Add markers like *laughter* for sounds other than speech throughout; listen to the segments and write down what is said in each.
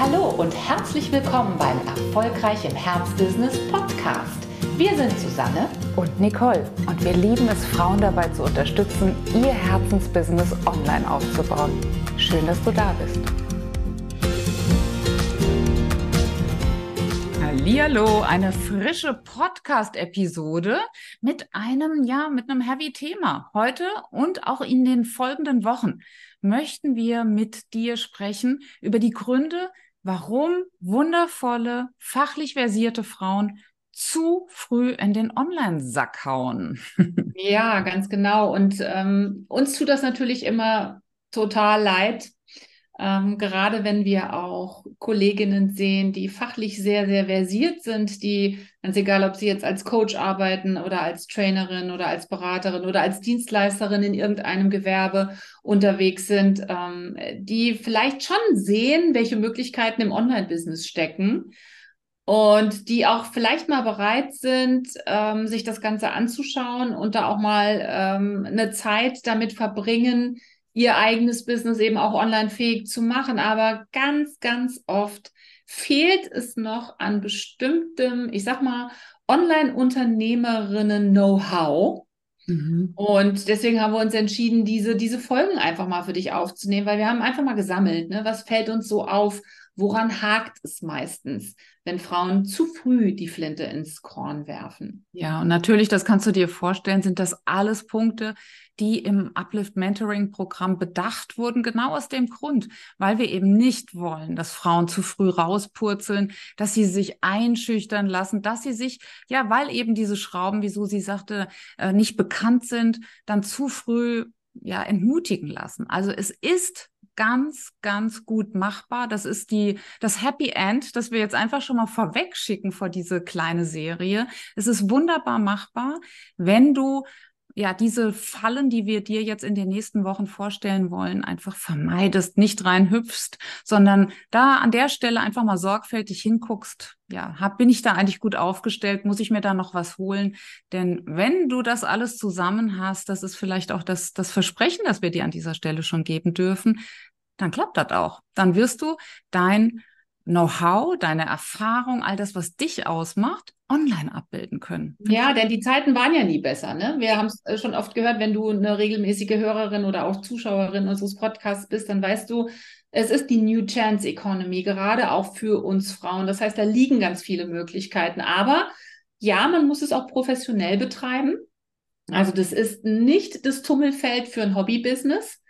Hallo und herzlich willkommen beim Erfolgreich im Herzbusiness Podcast. Wir sind Susanne und Nicole und wir lieben es, Frauen dabei zu unterstützen, ihr Herzensbusiness online aufzubauen. Schön, dass du da bist. Hallo, eine frische Podcast-Episode mit einem, ja, mit einem heavy Thema. Heute und auch in den folgenden Wochen möchten wir mit dir sprechen über die Gründe, warum wundervolle, fachlich versierte Frauen zu früh in den Online-Sack hauen. ja, ganz genau. Und ähm, uns tut das natürlich immer total leid, ähm, gerade wenn wir auch Kolleginnen sehen, die fachlich sehr, sehr versiert sind, die, ganz egal, ob sie jetzt als Coach arbeiten oder als Trainerin oder als Beraterin oder als Dienstleisterin in irgendeinem Gewerbe unterwegs sind, ähm, die vielleicht schon sehen, welche Möglichkeiten im Online-Business stecken und die auch vielleicht mal bereit sind, ähm, sich das Ganze anzuschauen und da auch mal ähm, eine Zeit damit verbringen, ihr eigenes Business eben auch online fähig zu machen. Aber ganz, ganz oft fehlt es noch an bestimmtem, ich sag mal, Online-Unternehmerinnen-Know-how. Mhm. Und deswegen haben wir uns entschieden, diese, diese Folgen einfach mal für dich aufzunehmen, weil wir haben einfach mal gesammelt, ne? was fällt uns so auf, woran hakt es meistens, wenn Frauen zu früh die Flinte ins Korn werfen. Ja, und natürlich, das kannst du dir vorstellen, sind das alles Punkte, die im Uplift Mentoring Programm bedacht wurden, genau aus dem Grund, weil wir eben nicht wollen, dass Frauen zu früh rauspurzeln, dass sie sich einschüchtern lassen, dass sie sich, ja, weil eben diese Schrauben, wie Susi sagte, äh, nicht bekannt sind, dann zu früh ja, entmutigen lassen. Also es ist ganz, ganz gut machbar. Das ist die, das Happy End, das wir jetzt einfach schon mal vorweg schicken vor diese kleine Serie. Es ist wunderbar machbar, wenn du ja, diese Fallen, die wir dir jetzt in den nächsten Wochen vorstellen wollen, einfach vermeidest, nicht reinhüpfst, sondern da an der Stelle einfach mal sorgfältig hinguckst. Ja, hab, bin ich da eigentlich gut aufgestellt? Muss ich mir da noch was holen? Denn wenn du das alles zusammen hast, das ist vielleicht auch das, das Versprechen, das wir dir an dieser Stelle schon geben dürfen, dann klappt das auch. Dann wirst du dein Know-how, deine Erfahrung, all das, was dich ausmacht, online abbilden können. Ja, denn die Zeiten waren ja nie besser. Ne? Wir haben es äh, schon oft gehört, wenn du eine regelmäßige Hörerin oder auch Zuschauerin unseres Podcasts bist, dann weißt du, es ist die New Chance Economy, gerade auch für uns Frauen. Das heißt, da liegen ganz viele Möglichkeiten. Aber ja, man muss es auch professionell betreiben. Also das ist nicht das Tummelfeld für ein Hobbybusiness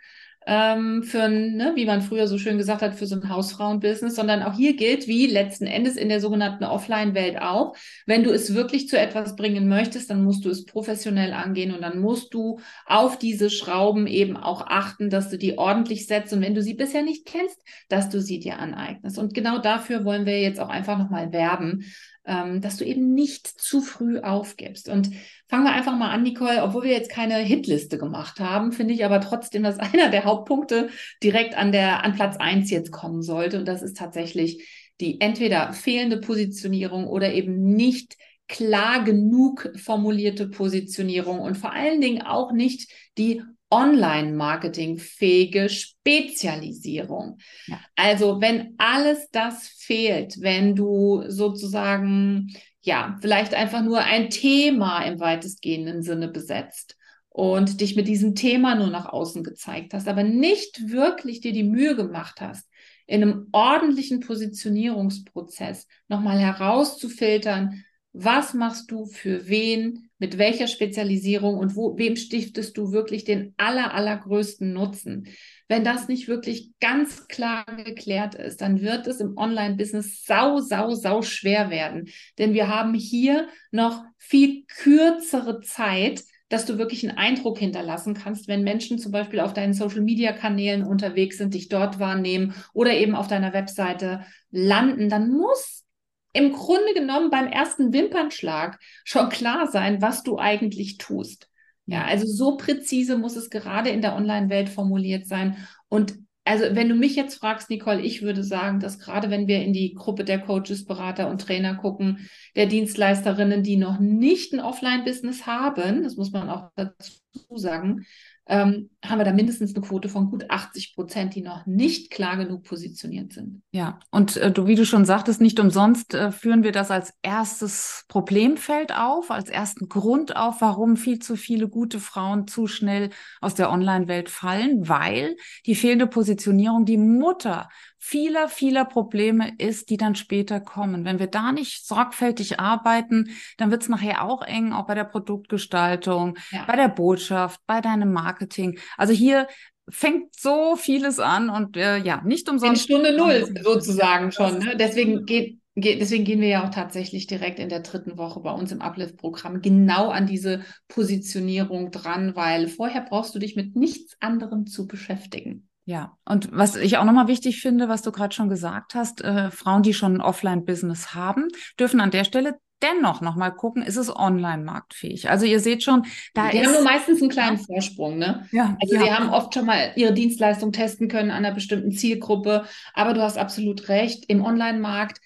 ähm, für ein, ne, wie man früher so schön gesagt hat, für so ein Hausfrauenbusiness, sondern auch hier gilt, wie letzten Endes in der sogenannten Offline-Welt auch, wenn du es wirklich zu etwas bringen möchtest, dann musst du es professionell angehen und dann musst du auf diese Schrauben eben auch achten, dass du die ordentlich setzt und wenn du sie bisher nicht kennst, dass du sie dir aneignest. Und genau dafür wollen wir jetzt auch einfach nochmal werben, ähm, dass du eben nicht zu früh aufgibst. Und fangen wir einfach mal an, Nicole, obwohl wir jetzt keine Hitliste gemacht haben, finde ich aber trotzdem, dass *laughs* einer der Hauptpunkte direkt an der, an Platz eins jetzt kommen sollte. Und das ist tatsächlich die entweder fehlende Positionierung oder eben nicht klar genug formulierte Positionierung und vor allen Dingen auch nicht die Online-Marketing-fähige Spezialisierung. Ja. Also wenn alles das fehlt, wenn du sozusagen, ja, vielleicht einfach nur ein Thema im weitestgehenden Sinne besetzt und dich mit diesem Thema nur nach außen gezeigt hast, aber nicht wirklich dir die Mühe gemacht hast, in einem ordentlichen Positionierungsprozess nochmal herauszufiltern, was machst du für wen, mit welcher Spezialisierung und wo, wem stiftest du wirklich den aller, allergrößten Nutzen? Wenn das nicht wirklich ganz klar geklärt ist, dann wird es im Online-Business sau, sau, sau schwer werden. Denn wir haben hier noch viel kürzere Zeit, dass du wirklich einen Eindruck hinterlassen kannst, wenn Menschen zum Beispiel auf deinen Social-Media-Kanälen unterwegs sind, dich dort wahrnehmen oder eben auf deiner Webseite landen, dann muss im Grunde genommen beim ersten Wimpernschlag schon klar sein, was du eigentlich tust. Ja, also so präzise muss es gerade in der Online-Welt formuliert sein. Und also wenn du mich jetzt fragst, Nicole, ich würde sagen, dass gerade wenn wir in die Gruppe der Coaches, Berater und Trainer gucken, der Dienstleisterinnen, die noch nicht ein Offline-Business haben, das muss man auch dazu sagen, ähm, haben wir da mindestens eine Quote von gut 80 Prozent, die noch nicht klar genug positioniert sind. Ja, und äh, du, wie du schon sagtest, nicht umsonst äh, führen wir das als erstes Problemfeld auf, als ersten Grund auf, warum viel zu viele gute Frauen zu schnell aus der Online-Welt fallen, weil die fehlende Positionierung die Mutter vieler, vieler Probleme ist, die dann später kommen. Wenn wir da nicht sorgfältig arbeiten, dann wird es nachher auch eng, auch bei der Produktgestaltung, ja. bei der Botschaft, bei deinem Marketing. Also hier fängt so vieles an und äh, ja, nicht umsonst. In Stunde Null sozusagen schon. Ne? Deswegen geht Deswegen gehen wir ja auch tatsächlich direkt in der dritten Woche bei uns im Uplift-Programm genau an diese Positionierung dran, weil vorher brauchst du dich mit nichts anderem zu beschäftigen. Ja, und was ich auch nochmal wichtig finde, was du gerade schon gesagt hast, äh, Frauen, die schon ein Offline-Business haben, dürfen an der Stelle dennoch nochmal gucken, ist es online marktfähig? Also ihr seht schon, da die ist... Die haben nur meistens einen kleinen Vorsprung, ne? Ja. Also ja. sie haben oft schon mal ihre Dienstleistung testen können an einer bestimmten Zielgruppe, aber du hast absolut recht, im Online-Markt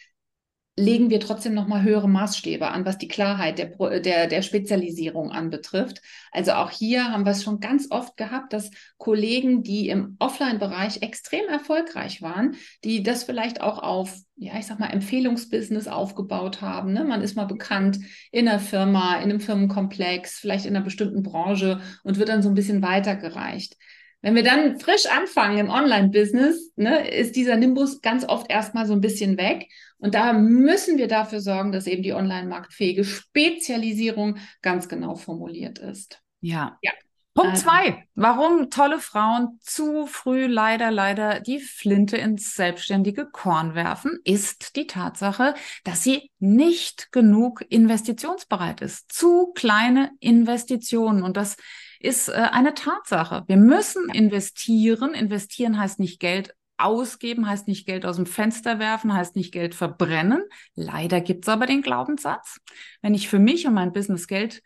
legen wir trotzdem noch mal höhere Maßstäbe an, was die Klarheit der, der, der Spezialisierung anbetrifft. Also auch hier haben wir es schon ganz oft gehabt, dass Kollegen, die im Offline-Bereich extrem erfolgreich waren, die das vielleicht auch auf, ja, ich sag mal, Empfehlungsbusiness aufgebaut haben. Ne? Man ist mal bekannt in einer Firma, in einem Firmenkomplex, vielleicht in einer bestimmten Branche und wird dann so ein bisschen weitergereicht. Wenn wir dann frisch anfangen im Online-Business, ne, ist dieser Nimbus ganz oft erstmal so ein bisschen weg. Und da müssen wir dafür sorgen, dass eben die online-marktfähige Spezialisierung ganz genau formuliert ist. Ja. ja. Punkt also. zwei. Warum tolle Frauen zu früh leider, leider die Flinte ins selbstständige Korn werfen, ist die Tatsache, dass sie nicht genug investitionsbereit ist. Zu kleine Investitionen. Und das ist äh, eine Tatsache. Wir müssen investieren. Investieren heißt nicht Geld ausgeben, heißt nicht Geld aus dem Fenster werfen, heißt nicht Geld verbrennen. Leider gibt es aber den Glaubenssatz, wenn ich für mich und mein Business Geld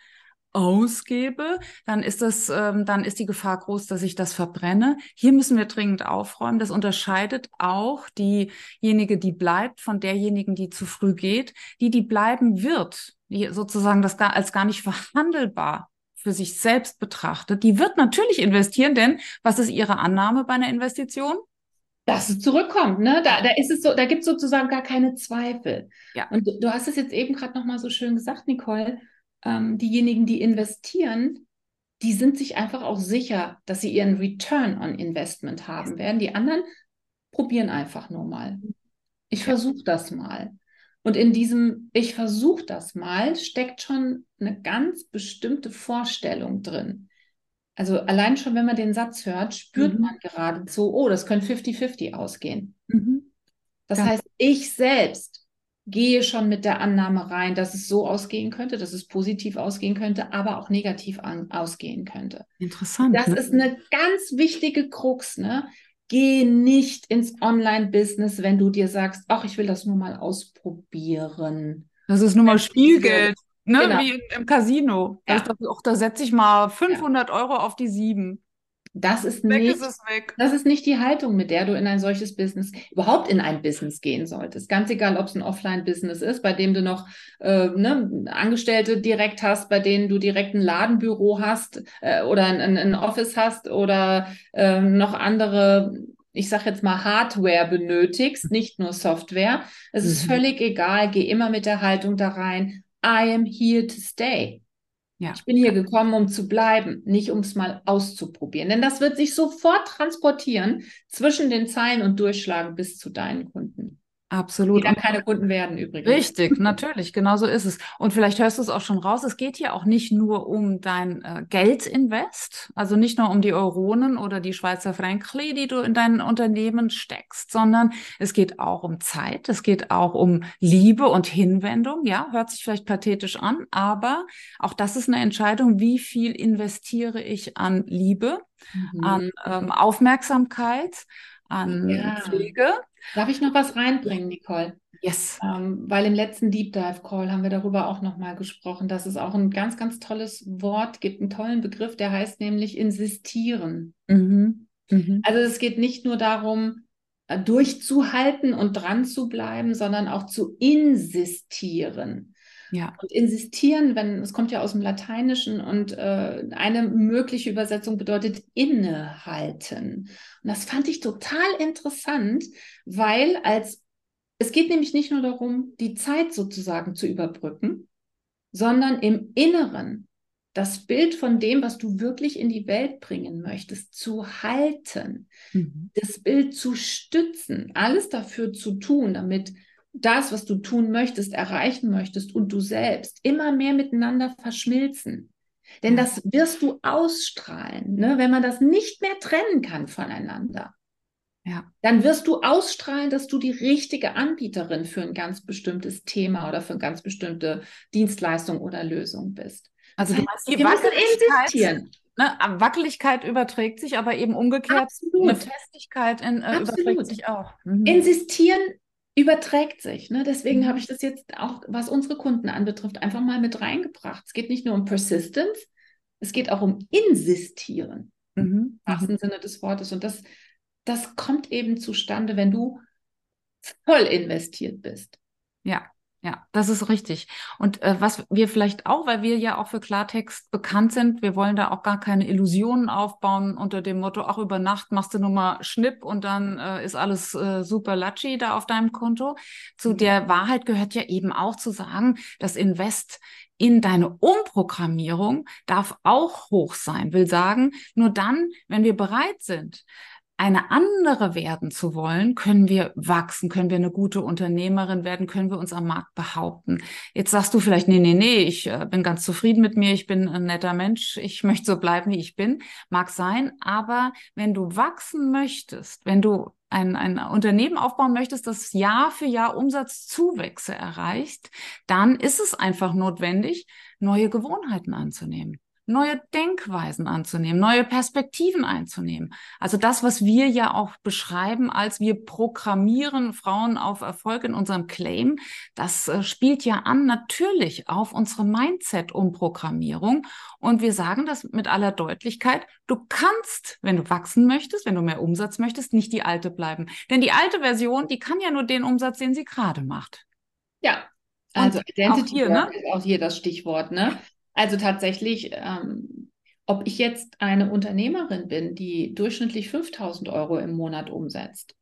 ausgebe, dann ist das, ähm, dann ist die Gefahr groß, dass ich das verbrenne. Hier müssen wir dringend aufräumen. Das unterscheidet auch diejenige, die bleibt, von derjenigen, die zu früh geht. Die, die bleiben wird, die sozusagen das gar, als gar nicht verhandelbar für sich selbst betrachtet, die wird natürlich investieren, denn was ist ihre Annahme bei einer Investition? Dass es zurückkommt, ne? Da, da ist es so, da gibt es sozusagen gar keine Zweifel. Ja. Und du, du hast es jetzt eben gerade nochmal so schön gesagt, Nicole. Ähm, diejenigen, die investieren, die sind sich einfach auch sicher, dass sie ihren Return on Investment haben werden. Die anderen probieren einfach nur mal. Ich ja. versuche das mal. Und in diesem Ich versuche das mal steckt schon eine ganz bestimmte Vorstellung drin. Also allein schon, wenn man den Satz hört, spürt mhm. man geradezu, oh, das könnte 50-50 ausgehen. Mhm. Das ja. heißt, ich selbst gehe schon mit der Annahme rein, dass es so ausgehen könnte, dass es positiv ausgehen könnte, aber auch negativ an, ausgehen könnte. Interessant. Das ne? ist eine ganz wichtige Krux. Ne? Geh nicht ins Online-Business, wenn du dir sagst, ach, ich will das nur mal ausprobieren. Das ist nur mal Spielgeld, ne? Genau. wie im Casino. Ja. Da, da setze ich mal 500 ja. Euro auf die sieben. Das ist, weg nicht, ist das ist nicht die Haltung, mit der du in ein solches Business, überhaupt in ein Business gehen solltest. Ganz egal, ob es ein Offline-Business ist, bei dem du noch äh, ne, Angestellte direkt hast, bei denen du direkt ein Ladenbüro hast äh, oder ein, ein, Office hast oder äh, noch andere ich sage jetzt mal, Hardware benötigst, nicht nur Software. Es mhm. ist völlig egal, geh immer mit der Haltung da rein. I am here to stay. Ja. Ich bin hier gekommen, um zu bleiben, nicht um es mal auszuprobieren. Denn das wird sich sofort transportieren zwischen den Zeilen und durchschlagen bis zu deinen Kunden. Absolut. Die dann keine Kunden werden übrigens. Richtig, *laughs* natürlich, genau so ist es. Und vielleicht hörst du es auch schon raus, es geht hier auch nicht nur um dein äh, Geldinvest, also nicht nur um die Euronen oder die Schweizer Frankli, die du in dein Unternehmen steckst, sondern es geht auch um Zeit, es geht auch um Liebe und Hinwendung. Ja, hört sich vielleicht pathetisch an, aber auch das ist eine Entscheidung, wie viel investiere ich an Liebe, mhm. an ähm, Aufmerksamkeit, an ja. Pflege. Darf ich noch was reinbringen, Nicole? Yes. Ähm, weil im letzten Deep Dive Call haben wir darüber auch nochmal gesprochen, dass es auch ein ganz, ganz tolles Wort gibt, einen tollen Begriff, der heißt nämlich insistieren. Mhm. Mhm. Also es geht nicht nur darum, äh, durchzuhalten und dran zu bleiben, sondern auch zu insistieren. Ja. Und insistieren, wenn, es kommt ja aus dem Lateinischen und äh, eine mögliche Übersetzung bedeutet innehalten. Und das fand ich total interessant, weil als es geht nämlich nicht nur darum, die Zeit sozusagen zu überbrücken, sondern im Inneren das Bild von dem, was du wirklich in die Welt bringen möchtest, zu halten, mhm. das Bild zu stützen, alles dafür zu tun, damit das, was du tun möchtest, erreichen möchtest und du selbst immer mehr miteinander verschmilzen. Denn das wirst du ausstrahlen, ne? wenn man das nicht mehr trennen kann voneinander. Ja. Dann wirst du ausstrahlen, dass du die richtige Anbieterin für ein ganz bestimmtes Thema oder für eine ganz bestimmte Dienstleistung oder Lösung bist. Also du meinst, die Wackeligkeit, ne, Wackeligkeit überträgt sich, aber eben umgekehrt Absolut. eine Festigkeit in, äh, überträgt sich auch. Mhm. Insistieren überträgt sich. Ne? Deswegen mhm. habe ich das jetzt auch, was unsere Kunden anbetrifft, einfach mal mit reingebracht. Es geht nicht nur um Persistence, es geht auch um Insistieren. Mhm. Im wahrsten mhm. Sinne des Wortes. Und das, das kommt eben zustande, wenn du voll investiert bist. Ja, ja, das ist richtig. Und äh, was wir vielleicht auch, weil wir ja auch für Klartext bekannt sind, wir wollen da auch gar keine Illusionen aufbauen unter dem Motto, auch über Nacht machst du nur mal Schnipp und dann äh, ist alles äh, super latschi da auf deinem Konto. Zu mhm. der Wahrheit gehört ja eben auch zu sagen, das Invest in deine Umprogrammierung darf auch hoch sein. Will sagen, nur dann, wenn wir bereit sind, eine andere werden zu wollen, können wir wachsen, können wir eine gute Unternehmerin werden, können wir uns am Markt behaupten. Jetzt sagst du vielleicht, nee, nee, nee, ich äh, bin ganz zufrieden mit mir, ich bin ein netter Mensch, ich *laughs* möchte so bleiben, wie ich bin. Mag sein, aber wenn du wachsen möchtest, wenn du ein, ein Unternehmen aufbauen möchtest, das Jahr für Jahr Umsatzzuwächse erreicht, dann ist es einfach notwendig, neue Gewohnheiten anzunehmen neue Denkweisen anzunehmen, neue Perspektiven einzunehmen. Also das, was wir ja auch beschreiben, als wir programmieren Frauen auf Erfolg in unserem Claim, das äh, spielt ja an natürlich auf unsere Mindset-Umprogrammierung. Und wir sagen das mit aller Deutlichkeit, du kannst, wenn du wachsen möchtest, wenn du mehr Umsatz möchtest, nicht die alte bleiben. Denn die alte Version, die kann ja nur den Umsatz, den sie gerade macht. Ja, also Identity auch hier, ne? ist auch hier das Stichwort, ne? Also tatsächlich, ähm, ob ich jetzt eine Unternehmerin bin, die durchschnittlich 5000 Euro im Monat umsetzt,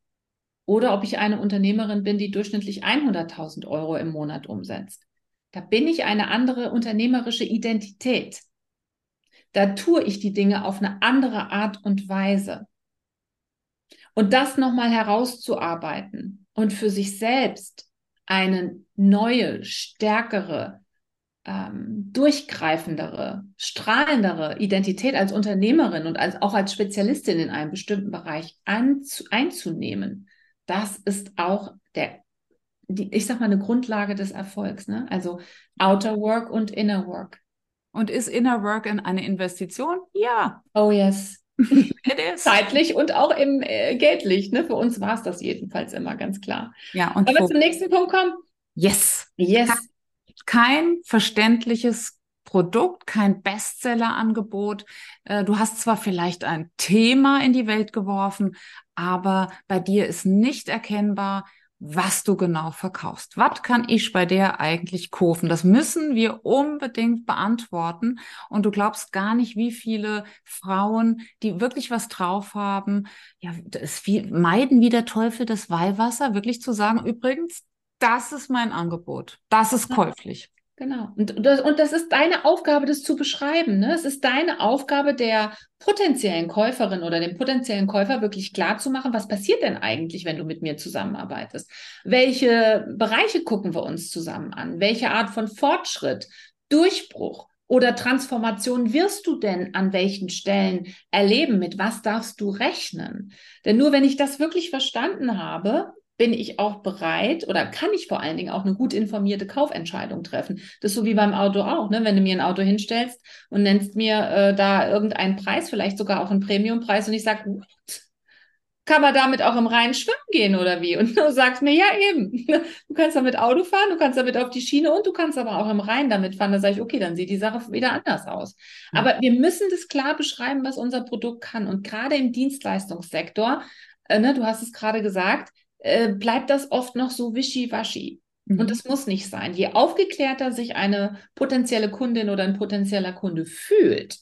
oder ob ich eine Unternehmerin bin, die durchschnittlich 100.000 Euro im Monat umsetzt, da bin ich eine andere unternehmerische Identität. Da tue ich die Dinge auf eine andere Art und Weise. Und das nochmal herauszuarbeiten und für sich selbst eine neue, stärkere, ähm, durchgreifendere, strahlendere Identität als Unternehmerin und als, auch als Spezialistin in einem bestimmten Bereich anzu, einzunehmen, das ist auch der, die, ich sag mal, eine Grundlage des Erfolgs. Ne? Also Outer Work und Inner Work. Und ist Inner Work eine Investition? Ja. Oh yes. *laughs* Zeitlich und auch im äh, geldlich. Ne? Für uns war es das jedenfalls immer ganz klar. Ja, und Wollen wir zum nächsten Punkt kommen? Yes. Yes kein verständliches Produkt, kein Bestsellerangebot. Äh, du hast zwar vielleicht ein Thema in die Welt geworfen, aber bei dir ist nicht erkennbar, was du genau verkaufst. Was kann ich bei der eigentlich kaufen? Das müssen wir unbedingt beantworten. Und du glaubst gar nicht, wie viele Frauen, die wirklich was drauf haben, ja, es meiden wie der Teufel das Weihwasser, wirklich zu sagen, übrigens, das ist mein Angebot. Das ist käuflich. Genau. Und das, und das ist deine Aufgabe, das zu beschreiben. Ne? Es ist deine Aufgabe der potenziellen Käuferin oder dem potenziellen Käufer wirklich klar zu machen, was passiert denn eigentlich, wenn du mit mir zusammenarbeitest? Welche Bereiche gucken wir uns zusammen an? Welche Art von Fortschritt, Durchbruch oder Transformation wirst du denn an welchen Stellen erleben? Mit was darfst du rechnen? Denn nur wenn ich das wirklich verstanden habe, bin ich auch bereit oder kann ich vor allen Dingen auch eine gut informierte Kaufentscheidung treffen. Das ist so wie beim Auto auch, ne? Wenn du mir ein Auto hinstellst und nennst mir äh, da irgendeinen Preis, vielleicht sogar auch einen Premiumpreis und ich sage, kann man damit auch im Rhein schwimmen gehen oder wie? Und du sagst mir, ja eben, du kannst damit Auto fahren, du kannst damit auf die Schiene und du kannst aber auch im Rhein damit fahren. Da sage ich, okay, dann sieht die Sache wieder anders aus. Mhm. Aber wir müssen das klar beschreiben, was unser Produkt kann. Und gerade im Dienstleistungssektor, äh, ne, du hast es gerade gesagt, äh, bleibt das oft noch so wischiwaschi. Mhm. Und das muss nicht sein. Je aufgeklärter sich eine potenzielle Kundin oder ein potenzieller Kunde fühlt,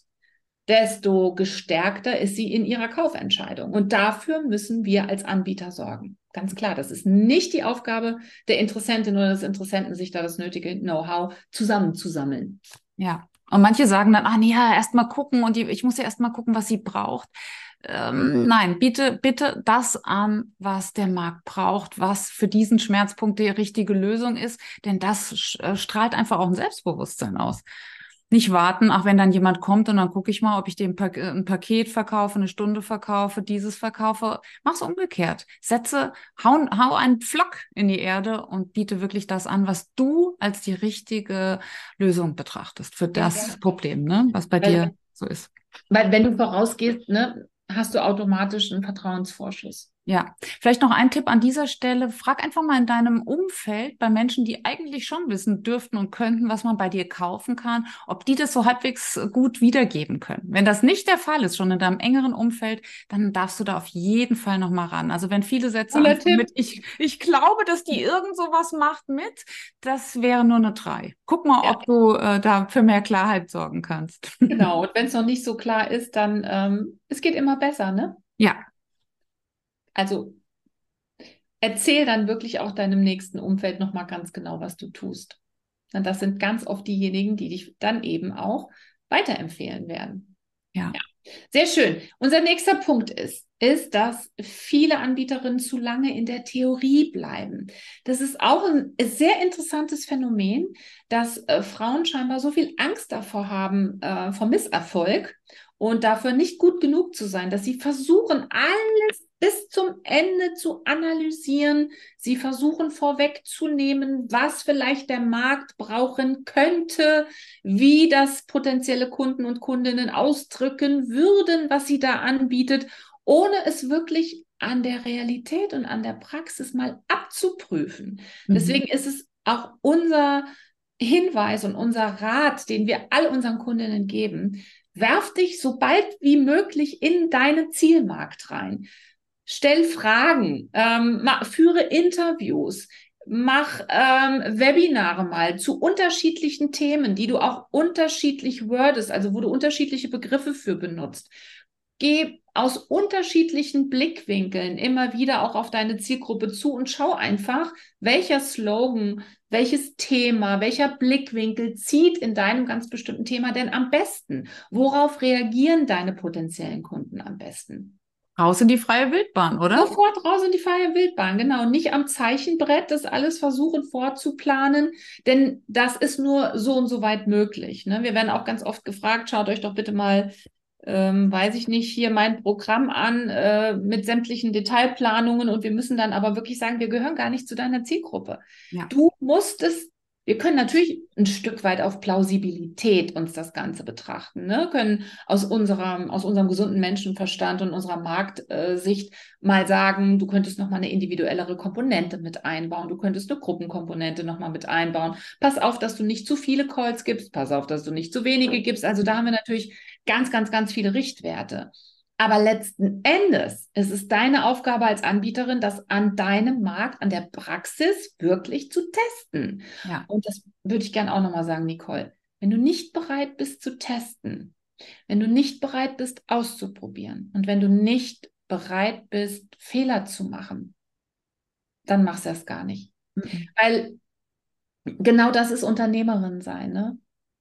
desto gestärkter ist sie in ihrer Kaufentscheidung. Und dafür müssen wir als Anbieter sorgen. Ganz klar, das ist nicht die Aufgabe der Interessentin oder des Interessenten, sich da das nötige Know-how zusammenzusammeln. Ja. Und manche sagen dann, ah nee, ja, erst mal gucken und ich muss ja erst mal gucken, was sie braucht. Ähm, nein, bitte, bitte das an, was der Markt braucht, was für diesen Schmerzpunkt die richtige Lösung ist, denn das äh, strahlt einfach auch ein Selbstbewusstsein aus nicht warten, auch wenn dann jemand kommt und dann gucke ich mal, ob ich dem pa ein Paket verkaufe, eine Stunde verkaufe, dieses verkaufe. Mach's umgekehrt. Setze, hau, hau einen Pflock in die Erde und biete wirklich das an, was du als die richtige Lösung betrachtest für das ja. Problem, ne, was bei weil, dir so ist. Weil wenn du vorausgehst, ne, hast du automatisch einen Vertrauensvorschuss. Ja, vielleicht noch ein Tipp an dieser Stelle. Frag einfach mal in deinem Umfeld bei Menschen, die eigentlich schon wissen dürften und könnten, was man bei dir kaufen kann, ob die das so halbwegs gut wiedergeben können. Wenn das nicht der Fall ist, schon in deinem engeren Umfeld, dann darfst du da auf jeden Fall noch mal ran. Also wenn viele Sätze mit, ich, ich glaube, dass die irgend sowas macht mit, das wäre nur eine drei. Guck mal, ja. ob du äh, da für mehr Klarheit sorgen kannst. Genau. *laughs* Und wenn es noch nicht so klar ist, dann ähm, es geht immer besser, ne? Ja, also erzähl dann wirklich auch deinem nächsten Umfeld nochmal ganz genau, was du tust. Und das sind ganz oft diejenigen, die dich dann eben auch weiterempfehlen werden. Ja. ja. Sehr schön. Unser nächster Punkt ist, ist, dass viele Anbieterinnen zu lange in der Theorie bleiben. Das ist auch ein sehr interessantes Phänomen, dass äh, Frauen scheinbar so viel Angst davor haben, äh, vor Misserfolg und dafür nicht gut genug zu sein, dass sie versuchen, alles bis zum Ende zu analysieren. Sie versuchen vorwegzunehmen, was vielleicht der Markt brauchen könnte, wie das potenzielle Kunden und Kundinnen ausdrücken würden, was sie da anbietet, ohne es wirklich an der Realität und an der Praxis mal abzuprüfen. Mhm. Deswegen ist es auch unser Hinweis und unser Rat, den wir all unseren Kundinnen geben, werf dich so bald wie möglich in deinen Zielmarkt rein. Stell Fragen, ähm, führe Interviews, mach ähm, Webinare mal zu unterschiedlichen Themen, die du auch unterschiedlich wordest, also wo du unterschiedliche Begriffe für benutzt. Geh aus unterschiedlichen Blickwinkeln immer wieder auch auf deine Zielgruppe zu und schau einfach, welcher Slogan, welches Thema, welcher Blickwinkel zieht in deinem ganz bestimmten Thema denn am besten? Worauf reagieren deine potenziellen Kunden am besten? Raus in die freie Wildbahn, oder? Sofort raus in die freie Wildbahn, genau. Nicht am Zeichenbrett das alles versuchen vorzuplanen, denn das ist nur so und so weit möglich. Ne? Wir werden auch ganz oft gefragt, schaut euch doch bitte mal, ähm, weiß ich nicht, hier mein Programm an äh, mit sämtlichen Detailplanungen und wir müssen dann aber wirklich sagen, wir gehören gar nicht zu deiner Zielgruppe. Ja. Du musst es wir können natürlich ein Stück weit auf Plausibilität uns das Ganze betrachten, ne? können aus unserem, aus unserem gesunden Menschenverstand und unserer Marktsicht mal sagen, du könntest nochmal eine individuellere Komponente mit einbauen, du könntest eine Gruppenkomponente nochmal mit einbauen. Pass auf, dass du nicht zu viele Calls gibst, pass auf, dass du nicht zu wenige gibst. Also da haben wir natürlich ganz, ganz, ganz viele Richtwerte. Aber letzten Endes ist es deine Aufgabe als Anbieterin, das an deinem Markt, an der Praxis wirklich zu testen. Ja. Und das würde ich gerne auch nochmal sagen, Nicole. Wenn du nicht bereit bist zu testen, wenn du nicht bereit bist auszuprobieren und wenn du nicht bereit bist, Fehler zu machen, dann machst du das gar nicht. Mhm. Weil genau das ist Unternehmerin sein. Ne?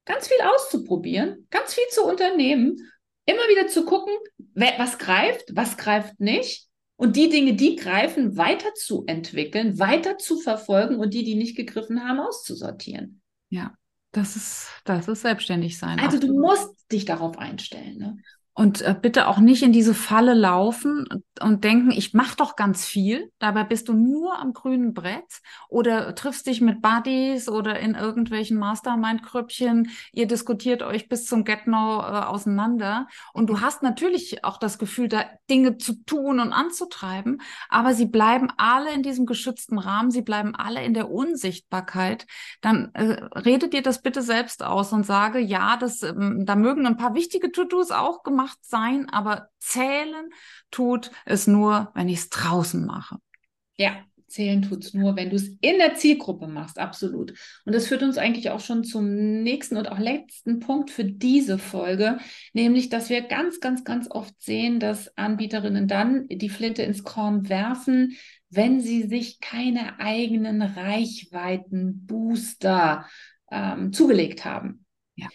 Ganz viel auszuprobieren, ganz viel zu unternehmen immer wieder zu gucken, was greift, was greift nicht. Und die Dinge, die greifen, weiterzuentwickeln, weiter zu verfolgen und die, die nicht gegriffen haben, auszusortieren. Ja, das ist, das ist selbstständig sein. Also du musst dich darauf einstellen. Ne? Und äh, bitte auch nicht in diese Falle laufen und denken, ich mache doch ganz viel. Dabei bist du nur am grünen Brett oder triffst dich mit Buddies oder in irgendwelchen Mastermind-Krüppchen. Ihr diskutiert euch bis zum Get-No äh, auseinander. Und du hast natürlich auch das Gefühl, da Dinge zu tun und anzutreiben. Aber sie bleiben alle in diesem geschützten Rahmen. Sie bleiben alle in der Unsichtbarkeit. Dann äh, redet dir das bitte selbst aus und sage, ja, das, ähm, da mögen ein paar wichtige To-Dos auch gemacht gemacht sein, aber zählen tut es nur, wenn ich es draußen mache. Ja, Zählen tut es nur, wenn du es in der Zielgruppe machst, absolut. Und das führt uns eigentlich auch schon zum nächsten und auch letzten Punkt für diese Folge, nämlich, dass wir ganz, ganz, ganz oft sehen, dass Anbieterinnen dann die Flinte ins Korn werfen, wenn sie sich keine eigenen Reichweitenbooster ähm, zugelegt haben. Ja.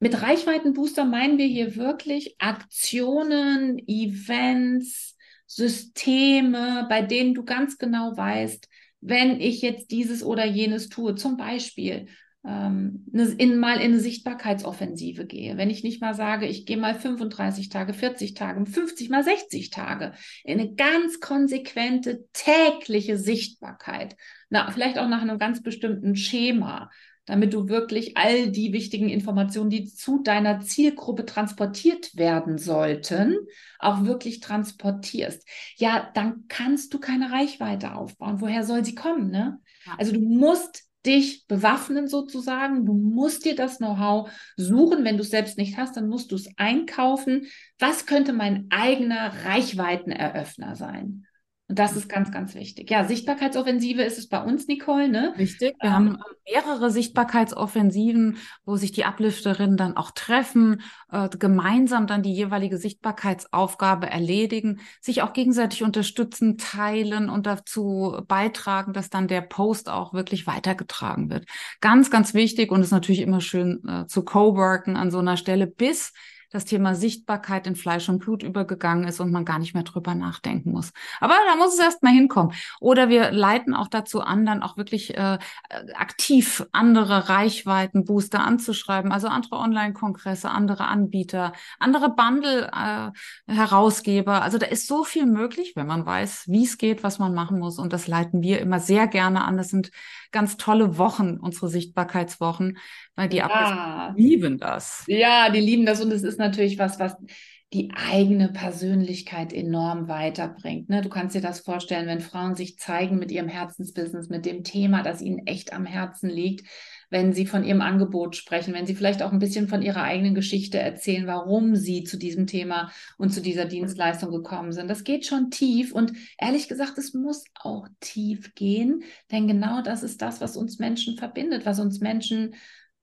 Mit Reichweitenbooster meinen wir hier wirklich Aktionen, Events, Systeme, bei denen du ganz genau weißt, wenn ich jetzt dieses oder jenes tue, zum Beispiel ähm, in, mal in eine Sichtbarkeitsoffensive gehe, wenn ich nicht mal sage, ich gehe mal 35 Tage, 40 Tage, 50 mal 60 Tage in eine ganz konsequente tägliche Sichtbarkeit, na, vielleicht auch nach einem ganz bestimmten Schema, damit du wirklich all die wichtigen Informationen, die zu deiner Zielgruppe transportiert werden sollten, auch wirklich transportierst. Ja, dann kannst du keine Reichweite aufbauen. Woher soll sie kommen? Ne? Also du musst dich bewaffnen sozusagen. Du musst dir das Know-how suchen. Wenn du es selbst nicht hast, dann musst du es einkaufen. Was könnte mein eigener Reichweiteneröffner sein? Und das ist ganz, ganz wichtig. Ja, Sichtbarkeitsoffensive ist es bei uns, Nicole, ne? Richtig. Wir ähm, haben mehrere Sichtbarkeitsoffensiven, wo sich die Uplifterinnen dann auch treffen, äh, gemeinsam dann die jeweilige Sichtbarkeitsaufgabe erledigen, sich auch gegenseitig unterstützen, teilen und dazu beitragen, dass dann der Post auch wirklich weitergetragen wird. Ganz, ganz wichtig und ist natürlich immer schön äh, zu co-worken an so einer Stelle, bis das Thema Sichtbarkeit in Fleisch und Blut übergegangen ist und man gar nicht mehr drüber nachdenken muss. Aber da muss es erst mal hinkommen. Oder wir leiten auch dazu an, dann auch wirklich äh, aktiv andere Reichweiten-Booster anzuschreiben, also andere Online-Kongresse, andere Anbieter, andere Bundle-Herausgeber. Äh, also da ist so viel möglich, wenn man weiß, wie es geht, was man machen muss. Und das leiten wir immer sehr gerne an. Das sind ganz tolle Wochen, unsere Sichtbarkeitswochen, die ja. lieben das. Ja, die lieben das und es ist natürlich was, was die eigene Persönlichkeit enorm weiterbringt. Ne? Du kannst dir das vorstellen, wenn Frauen sich zeigen mit ihrem Herzensbusiness, mit dem Thema, das ihnen echt am Herzen liegt, wenn sie von ihrem Angebot sprechen, wenn sie vielleicht auch ein bisschen von ihrer eigenen Geschichte erzählen, warum sie zu diesem Thema und zu dieser Dienstleistung gekommen sind. Das geht schon tief und ehrlich gesagt, es muss auch tief gehen, denn genau das ist das, was uns Menschen verbindet, was uns Menschen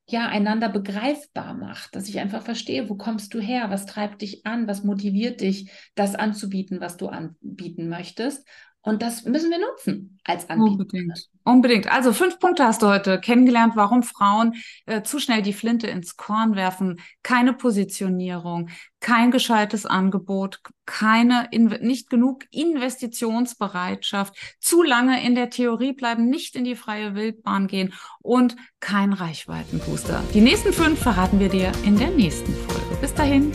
ja, einander begreifbar macht, dass ich einfach verstehe, wo kommst du her, was treibt dich an, was motiviert dich, das anzubieten, was du anbieten möchtest. Und das müssen wir nutzen als Anbieter. Unbedingt. Unbedingt. Also fünf Punkte hast du heute kennengelernt, warum Frauen äh, zu schnell die Flinte ins Korn werfen. Keine Positionierung, kein gescheites Angebot, keine, nicht genug Investitionsbereitschaft, zu lange in der Theorie bleiben, nicht in die freie Wildbahn gehen und kein Reichweitenbooster. Die nächsten fünf verraten wir dir in der nächsten Folge. Bis dahin.